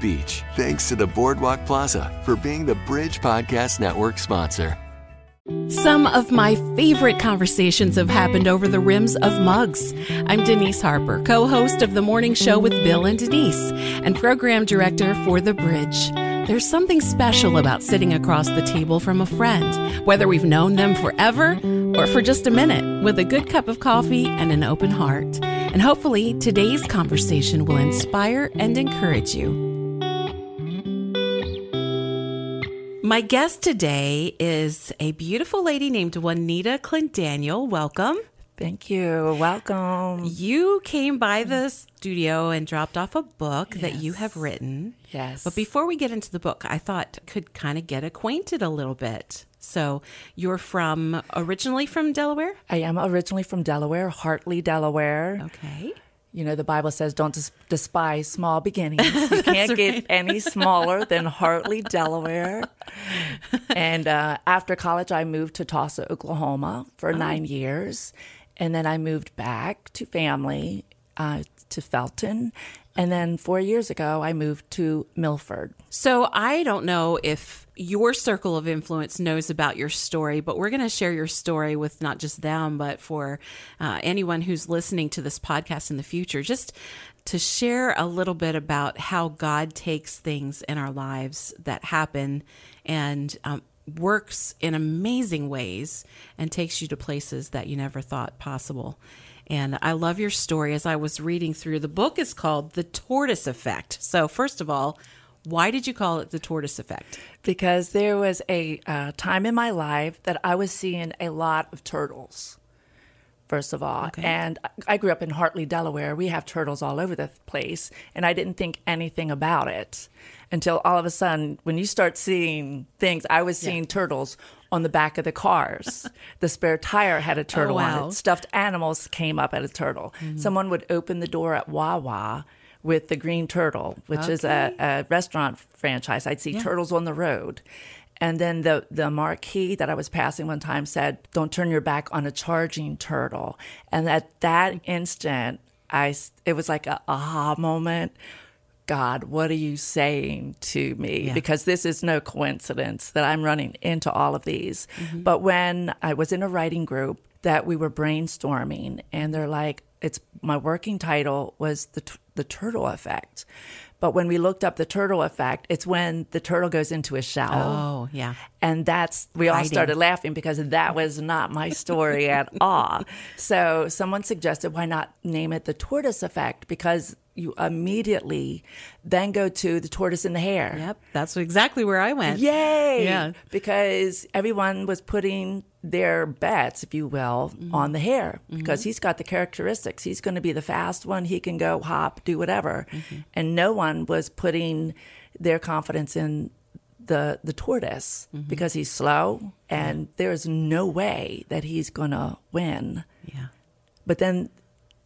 Beach. Thanks to the Boardwalk Plaza for being the Bridge Podcast Network sponsor. Some of my favorite conversations have happened over the rims of mugs. I'm Denise Harper, co host of The Morning Show with Bill and Denise, and program director for The Bridge. There's something special about sitting across the table from a friend, whether we've known them forever or for just a minute, with a good cup of coffee and an open heart. And hopefully, today's conversation will inspire and encourage you. My guest today is a beautiful lady named Juanita Clendaniel. Welcome. Thank you. Welcome. You came by the studio and dropped off a book that you have written. Yes. But before we get into the book, I thought could kind of get acquainted a little bit. So you're from originally from Delaware? I am originally from Delaware, Hartley, Delaware. Okay. You know, the Bible says don't des- despise small beginnings. You can't get any smaller than Hartley, Delaware. And uh, after college, I moved to Tulsa, Oklahoma for nine years. And then I moved back to family uh, to Felton. And then four years ago, I moved to Milford. So I don't know if your circle of influence knows about your story, but we're going to share your story with not just them, but for uh, anyone who's listening to this podcast in the future, just to share a little bit about how God takes things in our lives that happen and um, works in amazing ways and takes you to places that you never thought possible. And I love your story as I was reading through. The book is called The Tortoise Effect. So, first of all, why did you call it The Tortoise Effect? because there was a uh, time in my life that I was seeing a lot of turtles. First of all, Okay. and I grew up in Hartley, Delaware. We have turtles all over the place, and I didn't think anything about it until all of a sudden, when you start seeing things, I was seeing turtles on the back of the cars. the spare tire had a turtle wow. on it. Stuffed animals came up at a turtle. Someone would open the door at Wawa with the Green Turtle, which is a, a restaurant franchise. I'd see turtles on the road. And then the, the marquee that I was passing one time said, Don't turn your back on a charging turtle. And at that mm. instant, I, it was like a aha moment. God, what are you saying to me? Because this is no coincidence that I'm running into all of these. Mm-hmm. But when I was in a writing group that we were brainstorming, and they're like, it's my working title was the t- the turtle effect. But when we looked up the turtle effect, it's when the turtle goes into a shell. Oh, yeah. And that's, we all Hiding. started laughing because that was not my story at all. So someone suggested, why not name it the tortoise effect? Because you immediately then go to the tortoise and the hare. Yep. That's exactly where I went. Yay! Yeah. Because everyone was putting their bets, if you will, Mm-hmm. on the hare because he's got the characteristics. He's going to be the fast one. He can go hop, do whatever. Mm-hmm. And no one was putting their confidence in the the tortoise Mm-hmm. because he's slow and there's no way that he's going to win. Yeah. But then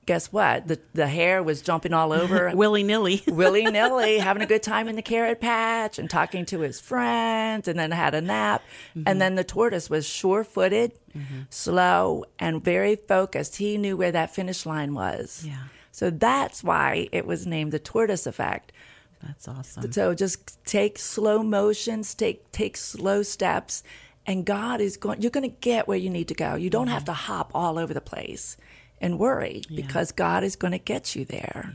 guess what? The the hare was jumping all over Willy nilly. willy nilly, having a good time in the carrot patch and talking to his friends, and then had a nap. Mm-hmm. And then the tortoise was sure footed, slow, and very focused. He knew where that finish line was. Yeah. So that's why it was named the tortoise effect. That's awesome. So just take slow motions, take take slow steps, and God is going. You're going to get where you need to go. You don't have to hop all over the place and worry because God is going to get you there.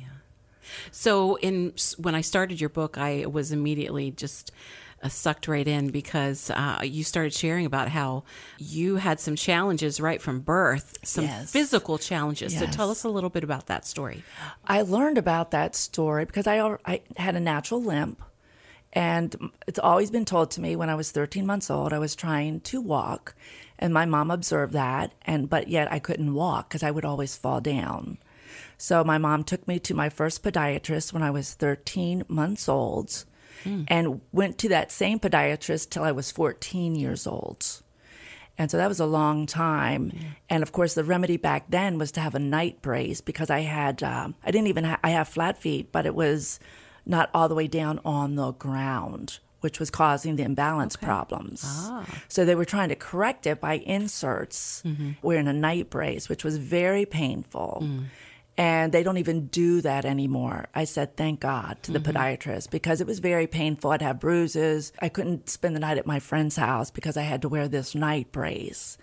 So, in when I started your book, I was immediately just uh, sucked right in because uh, you started sharing about how you had some challenges right from birth, some Yes. physical challenges. So, tell us a little bit about that story. I learned about that story because I, I had a natural limp. And it's always been told to me when I was 13 months old, I was trying to walk. And my mom observed that. And, but yet I couldn't walk because I would always fall down. So my mom took me to my first podiatrist when I was 13 months old and went to that same podiatrist till I was 14 years old. And so that was a long time. And of course, the remedy back then was to have a night brace because I had, um, I didn't even, ha- I have flat feet, but it was not all the way down on the ground, which was causing the imbalance problems. Ah. So they were trying to correct it by inserts mm-hmm. wearing a night brace, which was very painful. Mm. And they don't even do that anymore. I said, thank God to the mm-hmm. podiatrist because it was very painful. I'd have bruises. I couldn't spend the night at my friend's house because I had to wear this night brace.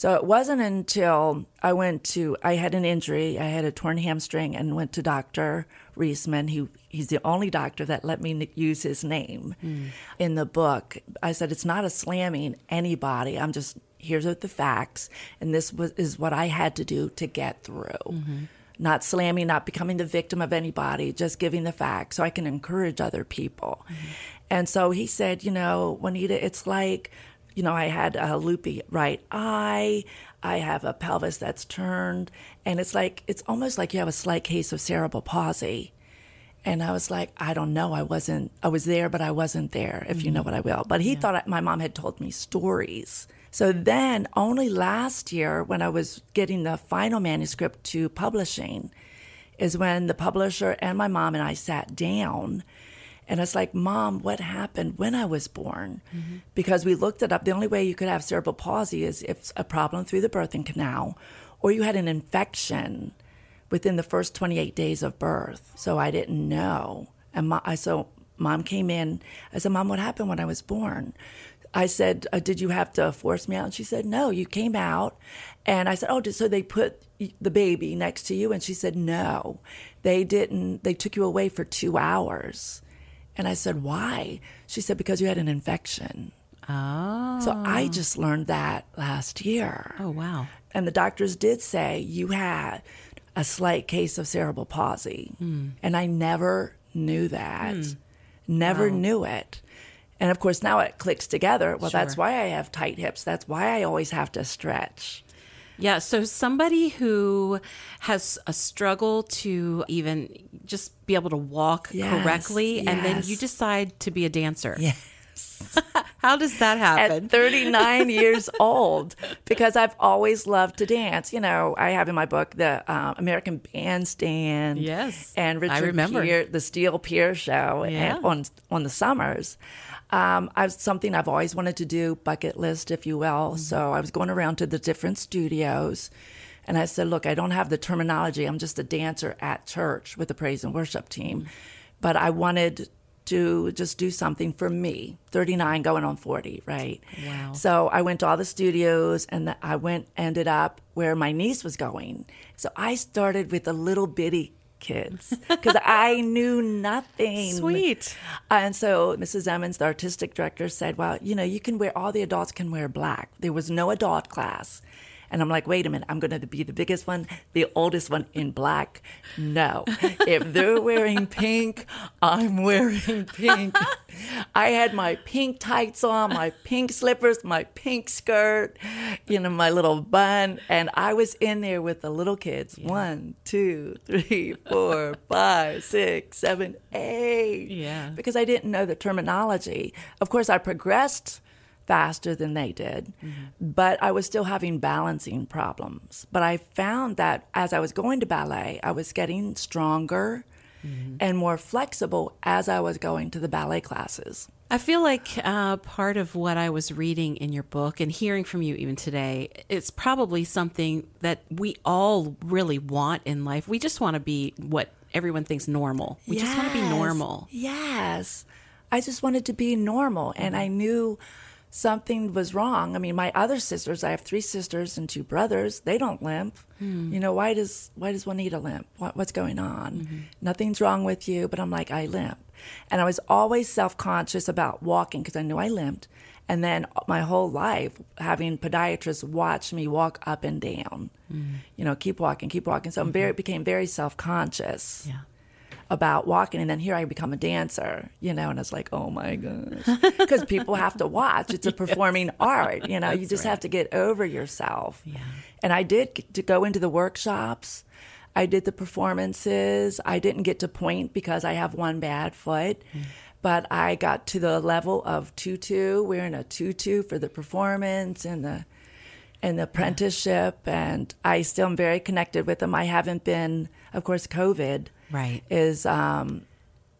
So it wasn't until I went to, I had an injury. I had a torn hamstring and went to Dr. Reisman. He, he's the only doctor that let me use his name hmm. in the book. I said, it's not a slamming anybody. I'm just, here's what the facts. And this was, is what I had to do to get through mm-hmm. not slamming, not becoming the victim of anybody, just giving the facts so I can encourage other people. Mm-hmm. And so he said, you know, Juanita, it's like, you know, I had a loopy right eye, I have a pelvis that's turned, and it's like, it's almost like you have a slight case of cerebral palsy. And I was like, I don't know. I wasn't, I was there, but I wasn't there, if you know mm-hmm. what I will. But he thought I, my mom had told me stories. So then, only last year, when I was getting the final manuscript to publishing, is when the publisher and my mom and I sat down. And it's like, Mom, what happened when I was born? Because we looked it up. The only way you could have cerebral palsy is if it's a problem through the birthing canal or you had an infection within the first 28 days of birth. So I didn't know. And my, I, so mom came in. I said, Mom, what happened when I was born? I said, uh, Did you have to force me out? And she said, No, you came out. And I said, Oh, did- so they put the baby next to you? And she said, No, they didn't. They took you away for two hours. And I said, Why? She said, Because you had an infection. Oh. So I oh. just learned that last year. Oh, wow. And the doctors did say you had a slight case of cerebral palsy. Hmm. And I never knew that. Hmm. Never knew it. And of course, now it clicks together. Well, that's why I have tight hips. That's why I always have to stretch. Yeah, so somebody who has a struggle to even just be able to walk Yes, correctly, and then you decide to be a dancer. Yes. How does that happen? At 39 years old, because I've always loved to dance. You know, I have in my book the uh, American Bandstand. Yes, and I Richard remember. Peer, the Steel Pier show Yeah. and on on the summers. Um, I was something I've always wanted to do, bucket list, if you will. Mm-hmm. So I was going around to the different studios, and I said, "Look, I don't have the terminology. I'm just a dancer at church with the praise and worship team, Mm-hmm. but I wanted." To just do something for me, 39 going on 40, right? Wow. So I went to all the studios and the- I went, ended up where my niece was going. So I started with a little bitty kids because I knew nothing. Sweet. And so Mrs. Emmons, the artistic director, said, Well, you know, you can wear, all the adults can wear black. There was no adult class. And I'm like, wait a minute, I'm going to be the biggest one, the oldest one in black. No. if they're wearing pink, I'm wearing pink. I had my pink tights on, my pink slippers, my pink skirt, you know, my little bun. And I was in there with the little kids. One, two, three, four, five, six, seven, eight. Yeah. Because I didn't know the terminology. Of course, I progressed faster than they did, mm-hmm. but I was still having balancing problems. But I found that as I was going to ballet, I was getting stronger mm-hmm. and more flexible as I was going to the ballet classes. I feel like uh, part of what I was reading in your book and hearing from you even today, it's probably something that we all really want in life. We just want to be what everyone thinks normal. We just want to be normal. Yes. I just wanted to be normal. And I mm-hmm. knew something was wrong. I mean, my other sisters, I have three sisters and two brothers, they don't limp. Hmm. You know, why does why does Juanita limp? What, what's going on? Mm-hmm. Nothing's wrong with you, but I'm like, I limp. And I was always self conscious about walking because I knew I limped. And then my whole life, having podiatrists watch me walk up and down, mm. you know, keep walking, keep walking. So I am mm-hmm. very became very self conscious Yeah. About walking and then here I become a dancer, you know, and it's like, oh my gosh. Because people have to watch. It's a performing art, you know, you just have to get over yourself. Yeah. And I did to go into the workshops. I did the performances. I didn't get to point because I have one bad foot. Mm. But I got to the level of tutu, wearing a tutu for the performance and the and the apprenticeship and I still am very connected with them. I haven't been of course COVID right is um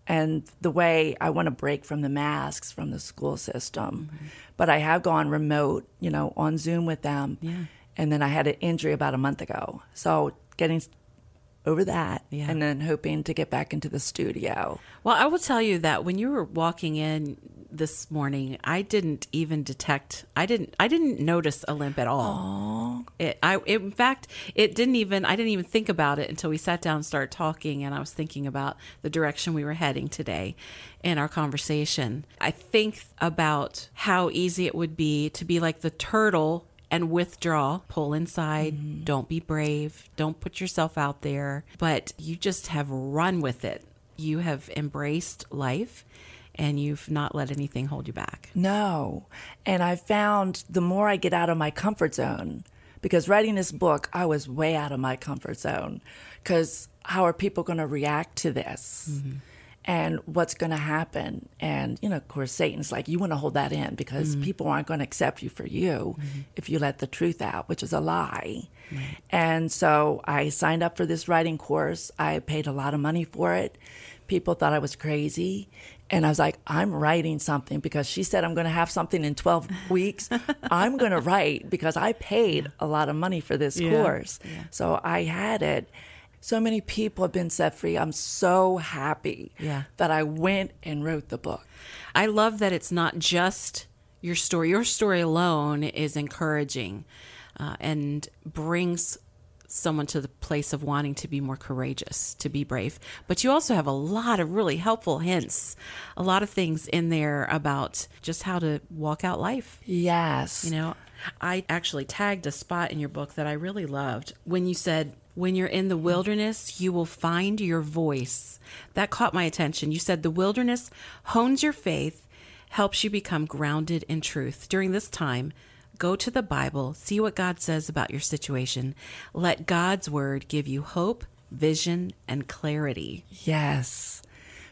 and the way I want to break from the masks from the school system. Mm-hmm. But I have gone remote, you know, on Zoom with them. Yeah. And then I had an injury about a month ago. So getting over that yeah. and then hoping to get back into the studio. Well, I will tell you that when you were walking in this morning, I didn't even detect. I didn't. I didn't notice a limp at all. It, I, in fact, it didn't even. I didn't even think about it until we sat down and started talking, and I was thinking about the direction we were heading today in our conversation. I think about how easy it would be to be like the turtle and withdraw, pull inside, mm-hmm. don't be brave, don't put yourself out there, but you just have run with it. You have embraced life and you've not let anything hold you back. No. And I found the more I get out of my comfort zone, because writing this book, I was way out of my comfort zone. Because how are people going to react to this? Mm-hmm. And what's going to happen? And, you know, of course, Satan's like, you want to hold that in because mm-hmm. people aren't going to accept you for you mm-hmm. if you let the truth out, which is a lie. And so I signed up for this writing course. I paid a lot of money for it. People thought I was crazy. And I was like, I'm writing something because she said I'm going to have something in 12 weeks. I'm going to write because I paid a lot of money for this yeah. course. Yeah. So I had it. So many people have been set free. I'm so happy yeah. that I went and wrote the book. I love that it's not just your story. Your story alone is encouraging uh, and brings someone to the place of wanting to be more courageous, to be brave. But you also have a lot of really helpful hints, a lot of things in there about just how to walk out life. Yes. You know, I actually tagged a spot in your book that I really loved when you said, when you're in the wilderness, you will find your voice. That caught my attention. You said the wilderness hones your faith, helps you become grounded in truth. During this time, Go to the Bible, see what God says about your situation. Let God's word give you hope, vision, and clarity. Yes.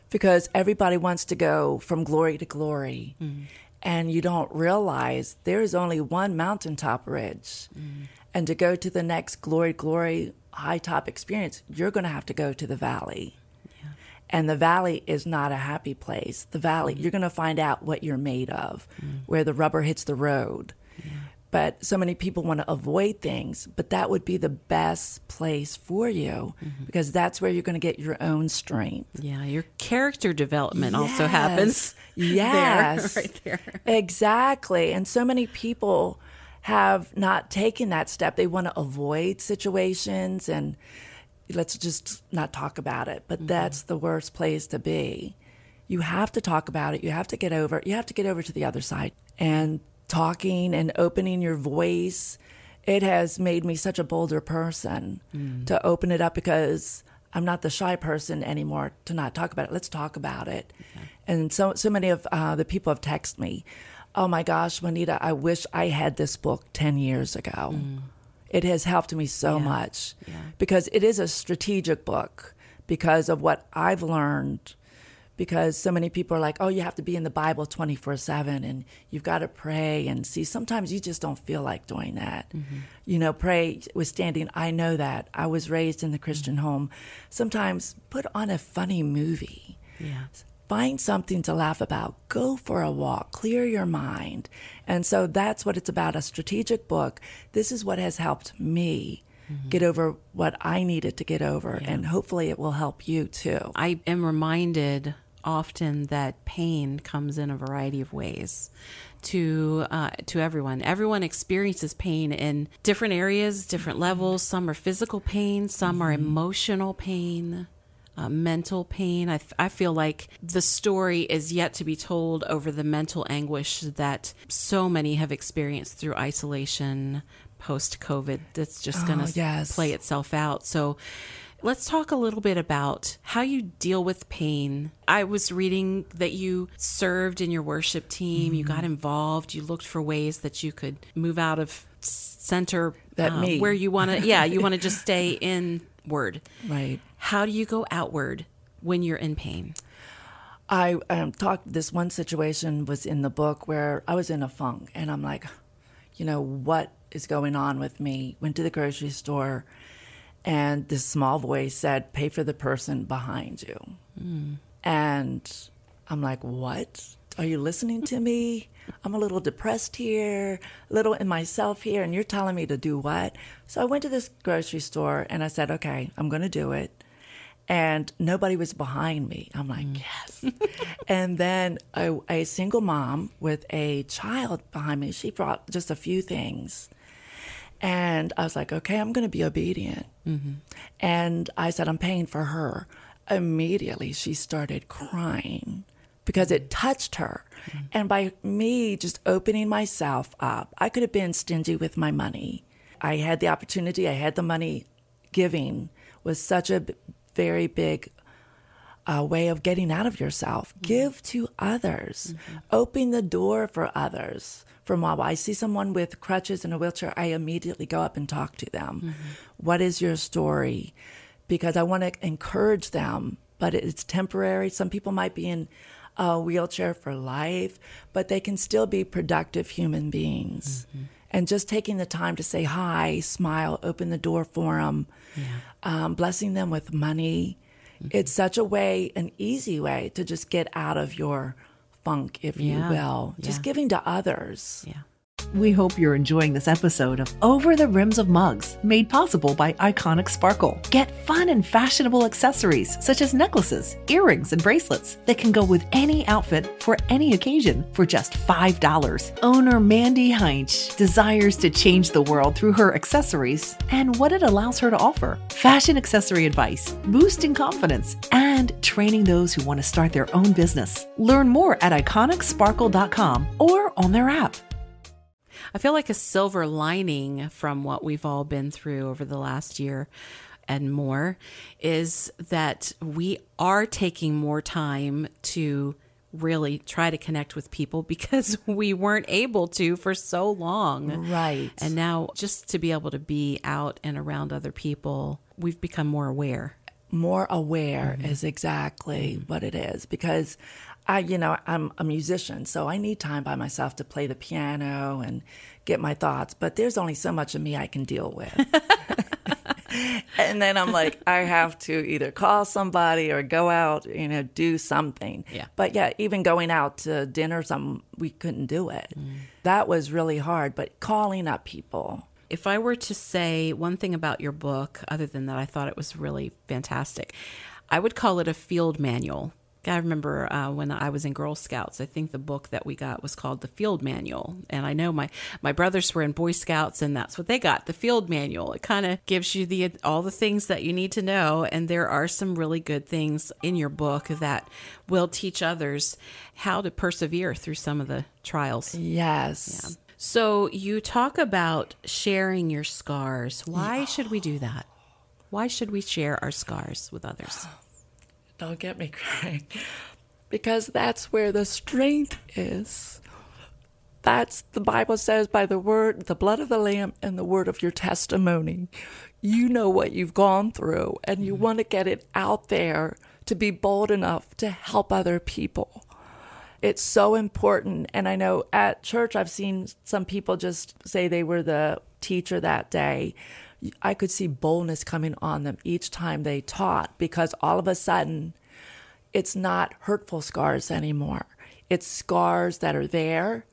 Because everybody wants to go from glory to glory. Mm-hmm. And you don't realize there is only one mountaintop ridge. Mm-hmm. And to go to the next glory, glory, high top experience, you're going to have to go to the valley. And the valley is not a happy place. The valley, mm-hmm. you're going to find out what you're made of, mm. where the rubber hits the road. But so many people want to avoid things, but that would be the best place for you mm-hmm. because that's where you're going to get your own strength. Yeah, your character development yes. also happens. Yes. There, right there. Exactly. And so many people have not taken that step. They want to avoid situations and let's just not talk about it. But mm-hmm. that's the worst place to be. You have to talk about it. You have to get over it. You have to get over to the other side. And talking and opening your voice, it has made me such a bolder person mm. to open it up because I'm not the shy person anymore to not talk about it. Let's talk about it. Okay. And so, so many of uh, the people have texted me, "Oh my gosh, Juanita, I wish I had this book ten years ago." Mm. It has helped me so yeah. much yeah. because it is a strategic book because of what I've learned because so many people are like, oh, you have to be in the Bible 24 7 and you've got to pray. And see, sometimes you just don't feel like doing that. Mm-hmm. You know, pray withstanding. I know that. I was raised in the Christian mm-hmm. home. Sometimes put on a funny movie. Yeah. Find something to laugh about. Go for a walk. Clear your mind. And so that's what it's about a strategic book. This is what has helped me. Mm-hmm. get over what I needed to get over. Yeah. And hopefully it will help you too. I am reminded often that pain comes in a variety of ways to uh, to everyone. Everyone experiences pain in different areas, different levels. Some are physical pain, some mm-hmm. are emotional pain. Uh, mental pain. I, f- I feel like the story is yet to be told over the mental anguish that so many have experienced through isolation post COVID. That's just going to yes. play itself out. So, Let's talk a little bit about how you deal with pain. I was reading that you served in your worship team, mm-hmm. you got mm-hmm. involved, you looked for ways that you could move out of center that um, me where you want to yeah, you want to just stay in inward. Right. How do you go outward when you're in pain? I um, talked. This one situation was in the book where I was in a funk, and I'm like, you know, what is going on with me? Went to the grocery store, and this small voice said, "Pay for the person behind you," mm. and I'm like, what? Are you listening to me? I'm a little depressed here, a little in myself here, and you're telling me to do what? So I went to this grocery store and I said, okay, I'm going to do it and nobody was behind me. I'm like, mm. yes. and then a, a, single mom with a child behind me, she brought just a few things. And I was like, okay, I'm going to be obedient. Mm-hmm. And I said, I'm paying for her. Immediately, she started crying because it touched her. Mm-hmm. And by me just opening myself up, I could have been stingy with my money. I had the opportunity, I had the money. Giving was such a very big uh, way of getting out of yourself. Mm-hmm. Give to others. Mm-hmm. Open the door for others. From while I see someone with crutches in a wheelchair, I immediately go up and talk to them. Mm-hmm. What is your story? Because I want to encourage them, but it's temporary. Some people might be in a wheelchair for life, but they can still be productive human beings. Mm-hmm. And just taking the time to say hi, smile, open the door for them, yeah. um, blessing them with money. Mm-hmm. It's such a way, an easy way to just get out of your funk, if yeah. you will. Just giving to others. Yeah. We hope you're enjoying this episode of Over the Rims of Mugs, made possible by Iconic Sparkle. Get fun and fashionable accessories such as necklaces, earrings, and bracelets that can go with any outfit for any occasion for just $5. Owner Mandy Heinch desires to change the world through her accessories and what it allows her to offer fashion accessory advice, boosting confidence, and training those who want to start their own business. Learn more at iconicsparkle.com or on their app. I feel like a silver lining from what we've all been through over the last year and more is that we are taking more time to really try to connect with people because we weren't able to for so long. Right. And now just to be able to be out and around other people, we've become more aware. More aware mm-hmm. is exactly mm-hmm. what it is because I, you know, I'm a musician, so I need time by myself to play the piano and get my thoughts. But there's only so much of me I can deal with. and then I'm like, I have to either call somebody or go out, you know, do something. Yeah. But yeah, even going out to dinner, some we couldn't do it. Mm. That was really hard. But calling up people. If I were to say one thing about your book, other than that, I thought it was really fantastic. I would call it a field manual I remember uh, when I was in Girl Scouts, I think the book that we got was called The Field Manual. And I know my, my brothers were in Boy Scouts, and that's what they got the Field Manual. It kind of gives you the all the things that you need to know. And there are some really good things in your book that will teach others how to persevere through some of the trials. Yes. Yeah. So you talk about sharing your scars. Why yeah. should we do that? Why should we share our scars with others? Don't get me crying. Because that's where the strength is. That's the Bible says by the word, the blood of the Lamb, and the word of your testimony. You know what you've gone through, and you mm-hmm. want to get it out there to be bold enough to help other people. It's so important. And I know at church, I've seen some people just say they were the teacher that day I could see boldness coming on them each time they taught because all of a sudden it's not hurtful scars anymore. It's scars that are there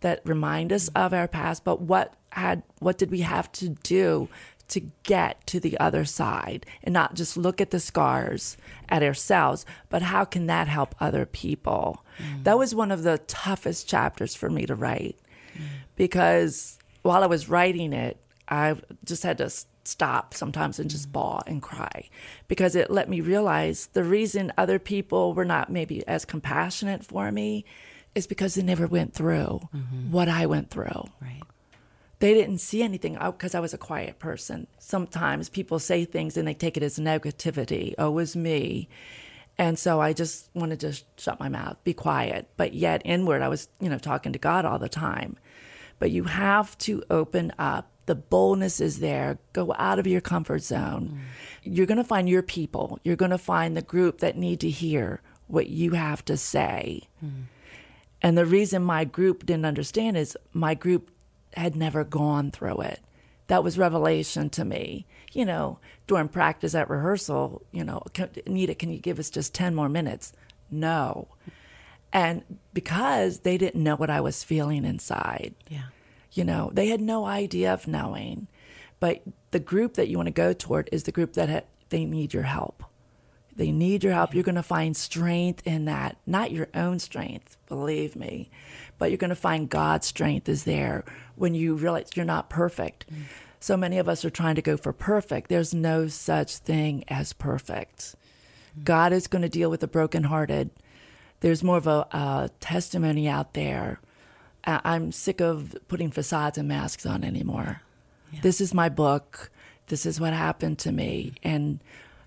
that remind us of our past, but what had what did we have to do to get to the other side and not just look at the scars at ourselves, but how can that help other people? Mm. That was one of the toughest chapters for me to write mm. because while I was writing it, I just had to stop sometimes and just bawl and cry because it let me realize the reason other people were not maybe as compassionate for me is because they never went through mm-hmm. what I went through. Right. They didn't see anything because I was a quiet person. Sometimes people say things and they take it as negativity. Oh, it was me. And so I just wanted to shut my mouth, be quiet. But yet inward, I was, you know, talking to God all the time. But you have to open up The boldness is there. Go out of your comfort zone. Mm. You're going to find your people. You're going to find the group that need to hear what you have to say. Mm. And the reason my group didn't understand is my group had never gone through it. That was revelation to me. You know, during practice at rehearsal, you know, can, Anita, can you give us just 10 more minutes? No. And because they didn't know what I was feeling inside. Yeah. You know, they had no idea of knowing. But the group that you want to go toward is the group that ha- they need your help. They need your help. You're going to find strength in that, not your own strength, believe me, but you're going to find God's strength is there when you realize you're not perfect. Mm. So many of us are trying to go for perfect. There's no such thing as perfect. Mm. God is going to deal with the brokenhearted. There's more of a, a testimony out there. I'm sick of putting facades and masks on anymore. Yeah. This is my book. This is what happened to me. And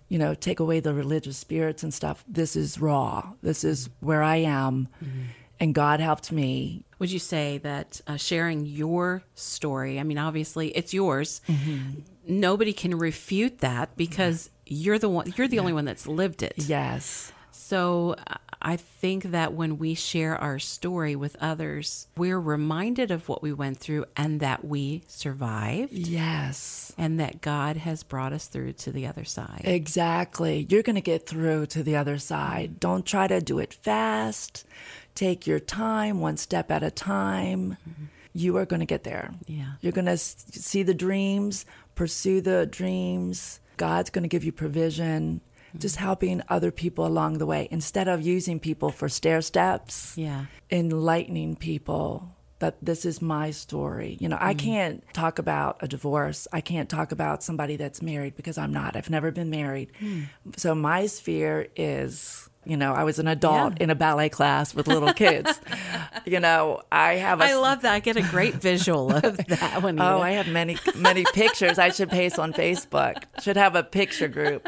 you know, take away the religious spirits and stuff. This is raw. This is where I am. Mm-hmm. And God helped me. Would you say that uh, sharing your story, I mean, obviously it's yours. Mm-hmm. Nobody can refute that because you're the one, you're the yeah. only one that's lived it. Yes. So I think that when we share our story with others, we're reminded of what we went through and that we survived. Yes. And that God has brought us through to the other side. Exactly. You're going to get through to the other side. Don't try to do it fast. Take your time, one step at a time. Mm-hmm. You are going to get there. Yeah. You're going to see the dreams, pursue the dreams. God's going to give you provision just helping other people along the way instead of using people for stair steps. Yeah. Enlightening people that this is my story. You know, I mm. can't talk about a divorce. I can't talk about somebody that's married because I'm not. I've never been married. Mm. So my sphere is you know, I was an adult yeah. in a ballet class with little kids. you know, I have. A, I love that. I get a great visual of that one. oh, I have many many pictures. I should paste on Facebook. Should have a picture group.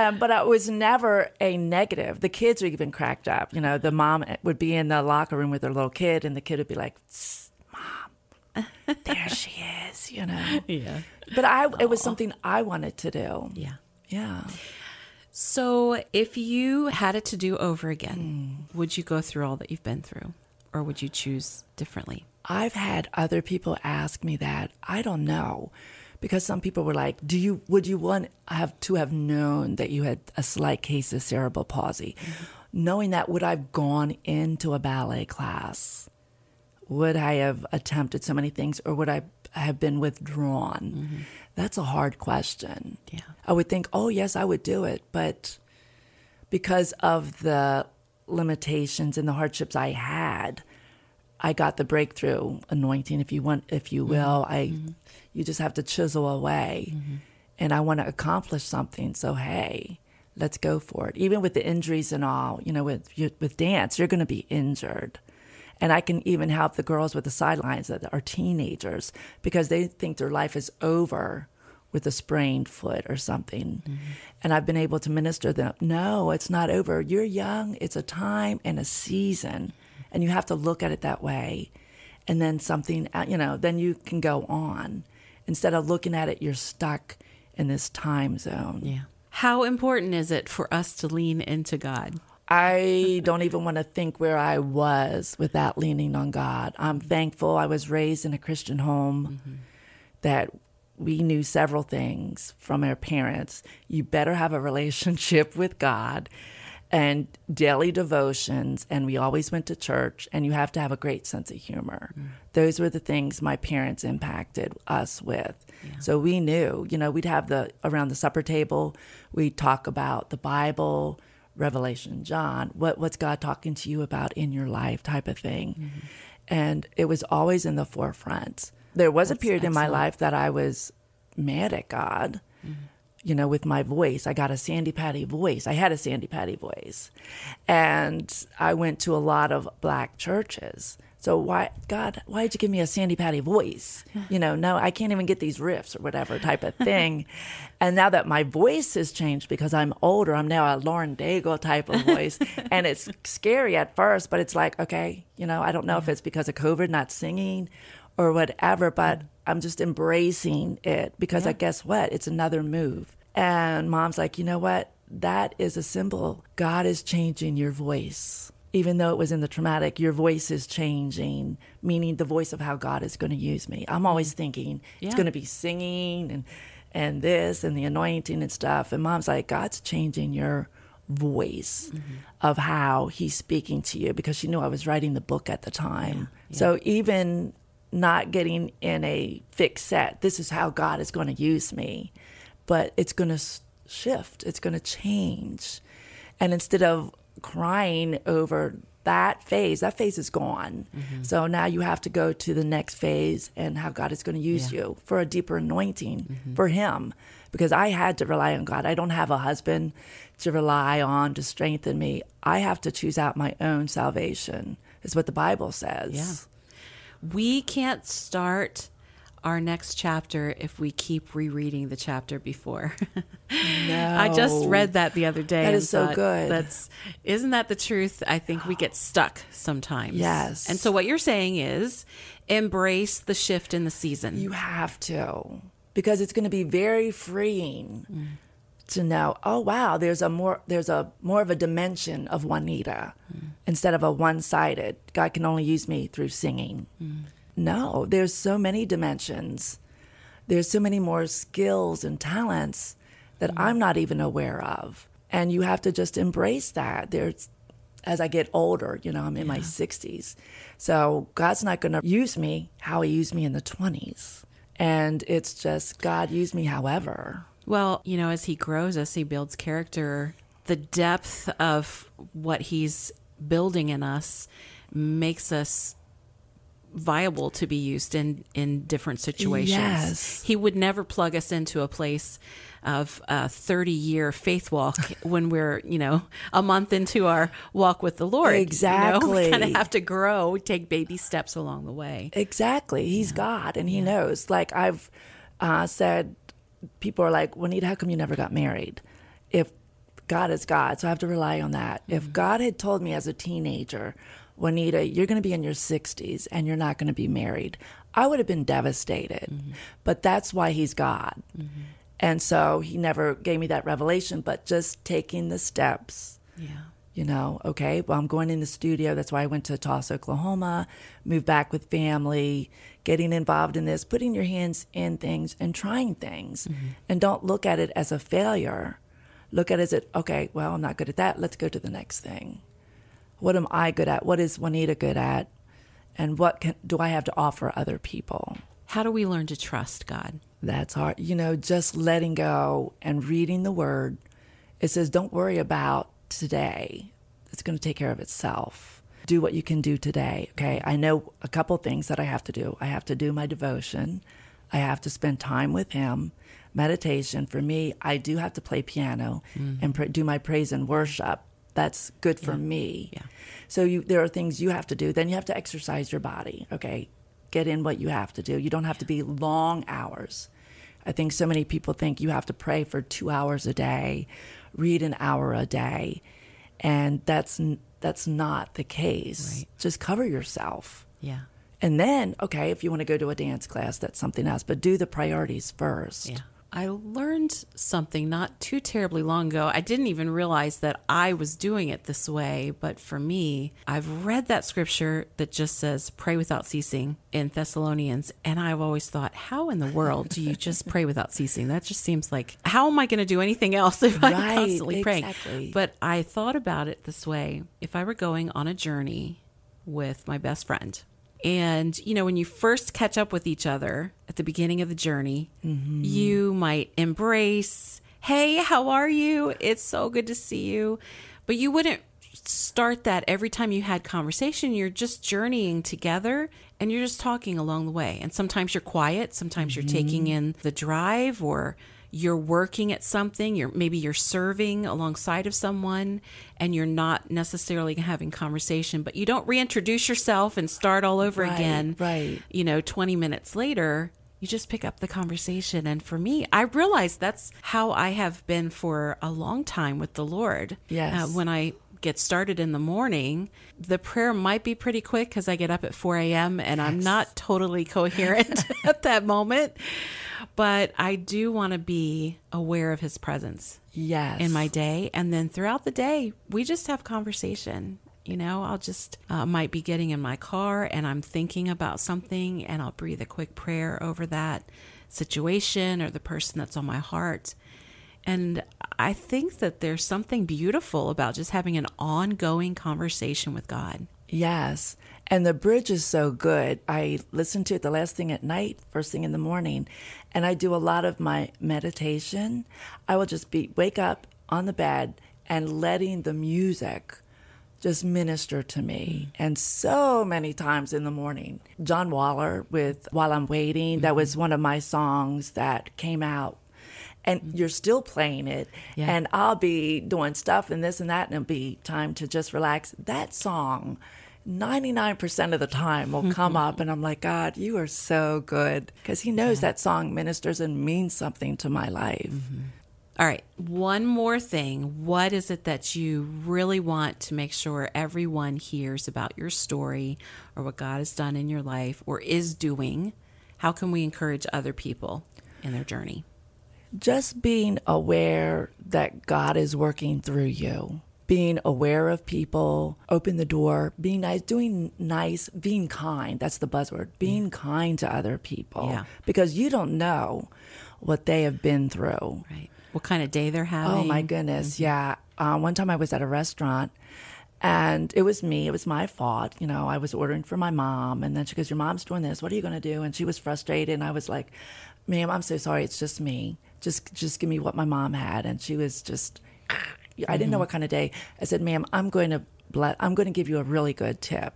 Um, but it was never a negative. The kids were even cracked up. You know, the mom would be in the locker room with her little kid, and the kid would be like, "Mom, there she is." You know. Yeah. But I, it was something I wanted to do. Yeah. Yeah. So, if you had it to do over again, mm. would you go through all that you've been through, or would you choose differently? I've had other people ask me that. I don't know because some people were like, "Do you would you want have to have known that you had a slight case of cerebral palsy? Mm-hmm. Knowing that, would I've gone into a ballet class? Would I have attempted so many things, or would I have been withdrawn? Mm-hmm. That's a hard question. Yeah, I would think, oh yes, I would do it, but because of the limitations and the hardships I had, I got the breakthrough anointing, if you want, if you will. Mm-hmm. I, mm-hmm. you just have to chisel away, mm-hmm. and I want to accomplish something. So hey, let's go for it. Even with the injuries and all, you know, with with dance, you're going to be injured, and I can even help the girls with the sidelines that are teenagers because they think their life is over with a sprained foot or something. Mm-hmm. And I've been able to minister them. No, it's not over. You're young. It's a time and a season and you have to look at it that way and then something uh, you know then you can go on instead of looking at it you're stuck in this time zone yeah how important is it for us to lean into god I don't even want to think where I was without leaning on God. I'm thankful I was raised in a Christian home mm-hmm. that we knew several things from our parents. You better have a relationship with God and daily devotions and we always went to church and you have to have a great sense of humor mm. those were the things my parents impacted us with yeah. so we knew you know we'd have the around the supper table we'd talk about the bible revelation john what what's god talking to you about in your life type of thing mm-hmm. and it was always in the forefront there was That's a period excellent. in my life that i was mad at god mm-hmm you know, with my voice. I got a Sandi Patty voice. I had a Sandi Patty voice. And I went to a lot of black churches. So why, God, why did you give me a Sandi Patty voice? You know, no, I can't even get these riffs or whatever type of thing. and now that my voice has changed because I'm older, I'm now a Lauren Daigle type of voice. and it's scary at first, but it's like, okay, you know, I don't know if it's because of COVID, not singing, or whatever, but mm. I'm just embracing it because I guess what? It's another move. And mom's like, you know what? That is a symbol. God is changing your voice. Even though it was in the traumatic, your voice is changing, meaning the voice of how God is going to use me. I'm always mm. thinking Yeah. it's going to be singing and and this and the anointing and stuff. And mom's like, God's changing your voice mm-hmm. of how he's speaking to you because she knew I was writing the book at the time. So even not getting in a fixed set, this is how God is going to use me, but it's going to shift, it's going to change. And instead of crying over that phase, that phase is gone. Mm-hmm. So now you have to go to the next phase and how God is going to use you for a deeper anointing mm-hmm. for Him. Because I had to rely on God. I don't have a husband to rely on to strengthen me. I have to choose out my own salvation, is what the Bible says. Yeah. We can't start our next chapter if we keep rereading the chapter before. No. I just read that the other day. That is so good. That's isn't that the truth? I think we get stuck sometimes. Yes. And so what you're saying is embrace the shift in the season. You have to, because it's going to be very freeing mm. To know. Oh wow, there's a more there's a more of a dimension of Juanita mm. instead of a one sided. God can only use me through singing. Mm. No, there's so many dimensions. There's so many more skills and talents that mm. I'm not even aware of, and you have to just embrace that. There's as I get older, you know, I'm in my 60s. So God's not going to use me how he used me in the 20s. And it's just God used me however. Well, you know, as he grows us, he builds character. The depth of what he's building in us makes us viable to be used in in different situations. Yes. He would never plug us into a place of a 30 year faith walk when we're, you know, a month into our walk with the Lord. You know? Exactly. We kind of have to grow, take baby steps along the way. Exactly. He's God and he knows. Like I've uh, said, people are like, Juanita, how come you never got married? If God is God, so I have to rely on that. If mm-hmm. God had told me as a teenager, Juanita, you're going to be in your 60s and you're not going to be married, I would have been devastated. Mm-hmm. But that's why he's God. Mm-hmm. And so he never gave me that revelation, but just taking the steps Yeah. you know, okay, well, I'm going in the studio. That's why I went to Tulsa, Oklahoma, moved back with family, getting involved in this, putting your hands in things and trying things. Mm-hmm. And don't look at it as a failure. Look at it as, okay, well, I'm not good at that. Let's go to the next thing. What am I good at? What is Juanita good at? And what can, do I have to offer other people? How do we learn to trust God? That's hard. You know, just letting go and reading the word. It says, don't worry about today. It's going to take care of itself. Do what you can do today. Okay. I know a couple things that I have to do. I have to do my devotion. I have to spend time with Him. Meditation. For me, I do have to play piano mm-hmm. and pra- do my praise and worship. That's good for me. Yeah. So you, there are things you have to do. Then you have to exercise your body. Okay, get in what you have to do. You don't have to be long hours. I think so many people think you have to pray for two hours a day, read an hour a day, and that's that's not the case. Right. Just cover yourself. Yeah. And then, okay, if you want to go to a dance class, that's something else, but do the priorities first. Yeah. I learned something not too terribly long ago. I didn't even realize that I was doing it this way, but for me, I've read that scripture that just says pray without ceasing in Thessalonians, and I've always thought, how in the world do you just pray without ceasing? That just seems like how am I going to do anything else if I'm Right, constantly praying? exactly. But I thought about it this way. If I were going on a journey with my best friend. And, you know, when you first catch up with each other at the beginning of the journey, mm-hmm. you might embrace, hey, how are you? It's so good to see you. But you wouldn't start that every time you had conversation. You're just journeying together and you're just talking along the way. And sometimes you're quiet, sometimes you're taking mm-hmm. in the drive or you're working at something you're maybe you're serving alongside of someone and you're not necessarily having conversation but you don't reintroduce yourself and start all over Right, again right. you know 20 minutes later you just pick up the conversation and for me i realized that's how i have been for a long time with the lord Yes. uh, when i get started in the morning, the prayer might be pretty quick because I get up at 4 a.m. and yes. I'm not totally coherent at that moment. But I do want to be aware of his presence. Yes. In my day. And then throughout the day, we just have conversation. You know, I'll just uh, might be getting in my car and I'm thinking about something and I'll breathe a quick prayer over that situation or the person that's on my heart. And I think that there's something beautiful about just having an ongoing conversation with God. Yes. And the bridge is so good. I listen to it the last thing at night, first thing in the morning, and I do a lot of my meditation. I will just be wake up on the bed and letting the music just minister to me. Mm. And so many times in the morning, John Waller with While I'm Waiting, mm-hmm. that was one of my songs that came out and mm-hmm. you're still playing it yeah. and i'll be doing stuff and this and that and it'll be time to just relax that song 99% of the time will come up and i'm like god you are so good because he knows yeah. that song ministers and means something to my life mm-hmm. All right, one more thing. What is it that you really want to make sure everyone hears about your story or what God has done in your life or is doing? How can we encourage other people in their journey? just being aware that God is working through you, being aware of people, open the door, being nice, doing nice, being kind. That's the buzzword. Being yeah. kind to other people. Yeah. Because you don't know what they have been through. Right. What kind of day they're having. Oh, my goodness. Mm-hmm. Yeah. Uh, one time I was at a restaurant and it was me. It was my fault. You know, I was ordering for my mom. And then she goes, Your mom's doing this. What are you going to do? And she was frustrated. And I was like, Ma'am, I'm so sorry. It's just me just just give me what my mom had and she was just I didn't know mm-hmm. what kind of day. I said, "Ma'am, I'm going to let I'm going to give you a really good tip."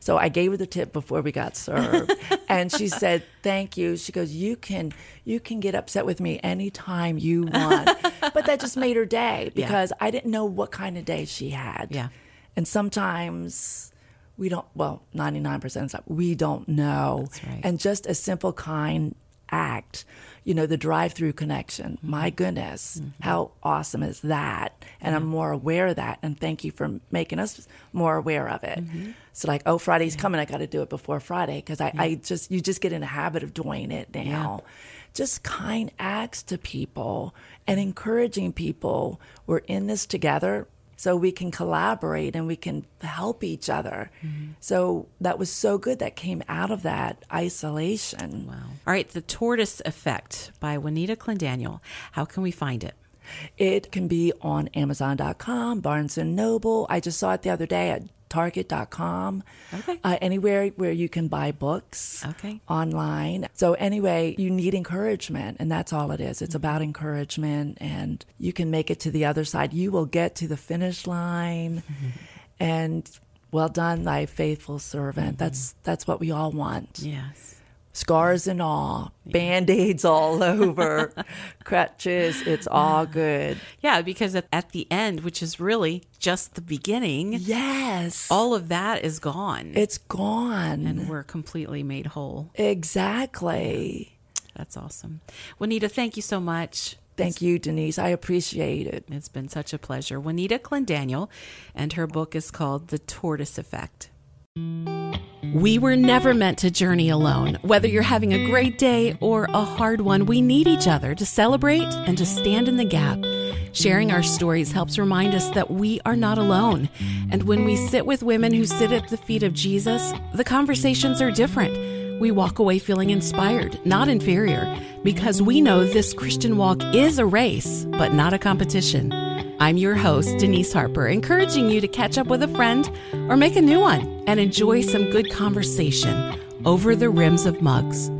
So I gave her the tip before we got served, and she said, "Thank you." She goes, "You can you can get upset with me anytime you want," but that just made her day because yeah. I didn't know what kind of day she had. Yeah, and sometimes we don't. Well, ninety nine percent of the time we don't know, right. and just a simple kind act you know, the drive through connection. My goodness, mm-hmm. how awesome is that? And I'm more aware of that. And thank you for making us more aware of it. Mm-hmm. So, like, oh, Friday's yeah. coming. I got to do it before Friday because I, yeah. I just, you just get in the habit of doing it now. Just kind acts to people and encouraging people. We're in this together so we can collaborate and we can help each other. Mm-hmm. So that was so good that came out of that isolation. Wow. All right, The Tortoise Effect by Juanita Clendaniel. How can we find it? It can be on Amazon.com, Barnes and Noble. I just saw it the other day at target.com. Okay. Uh, anywhere where you can buy books okay. online. So, anyway, you need encouragement, and that's all it is. It's mm-hmm. about encouragement, and you can make it to the other side. You will get to the finish line, mm-hmm. and well done, thy faithful servant. Mm-hmm. That's that's what we all want. Yes scars and all, yeah. band aids all over, crutches. It's all good. Yeah, because at, at, the end, which is really just the beginning, yes, all of that is gone. It's gone. And we're completely made whole. Exactly. That's awesome. Juanita, thank you so much. Thank you, Denise. I appreciate it. It's been such a pleasure. Juanita Clendaniel, and her book is called The Tortoise Effect. We were never meant to journey alone. Whether you're having a great day or a hard one, we need each other to celebrate and to stand in the gap. Sharing our stories helps remind us that we are not alone. And when we sit with women who sit at the feet of Jesus, the conversations are different. We walk away feeling inspired, not inferior, because we know this Christian walk is a race, but not a competition. I'm your host, Denise Harper, encouraging you to catch up with a friend or make a new one and enjoy some good conversation over the rims of mugs.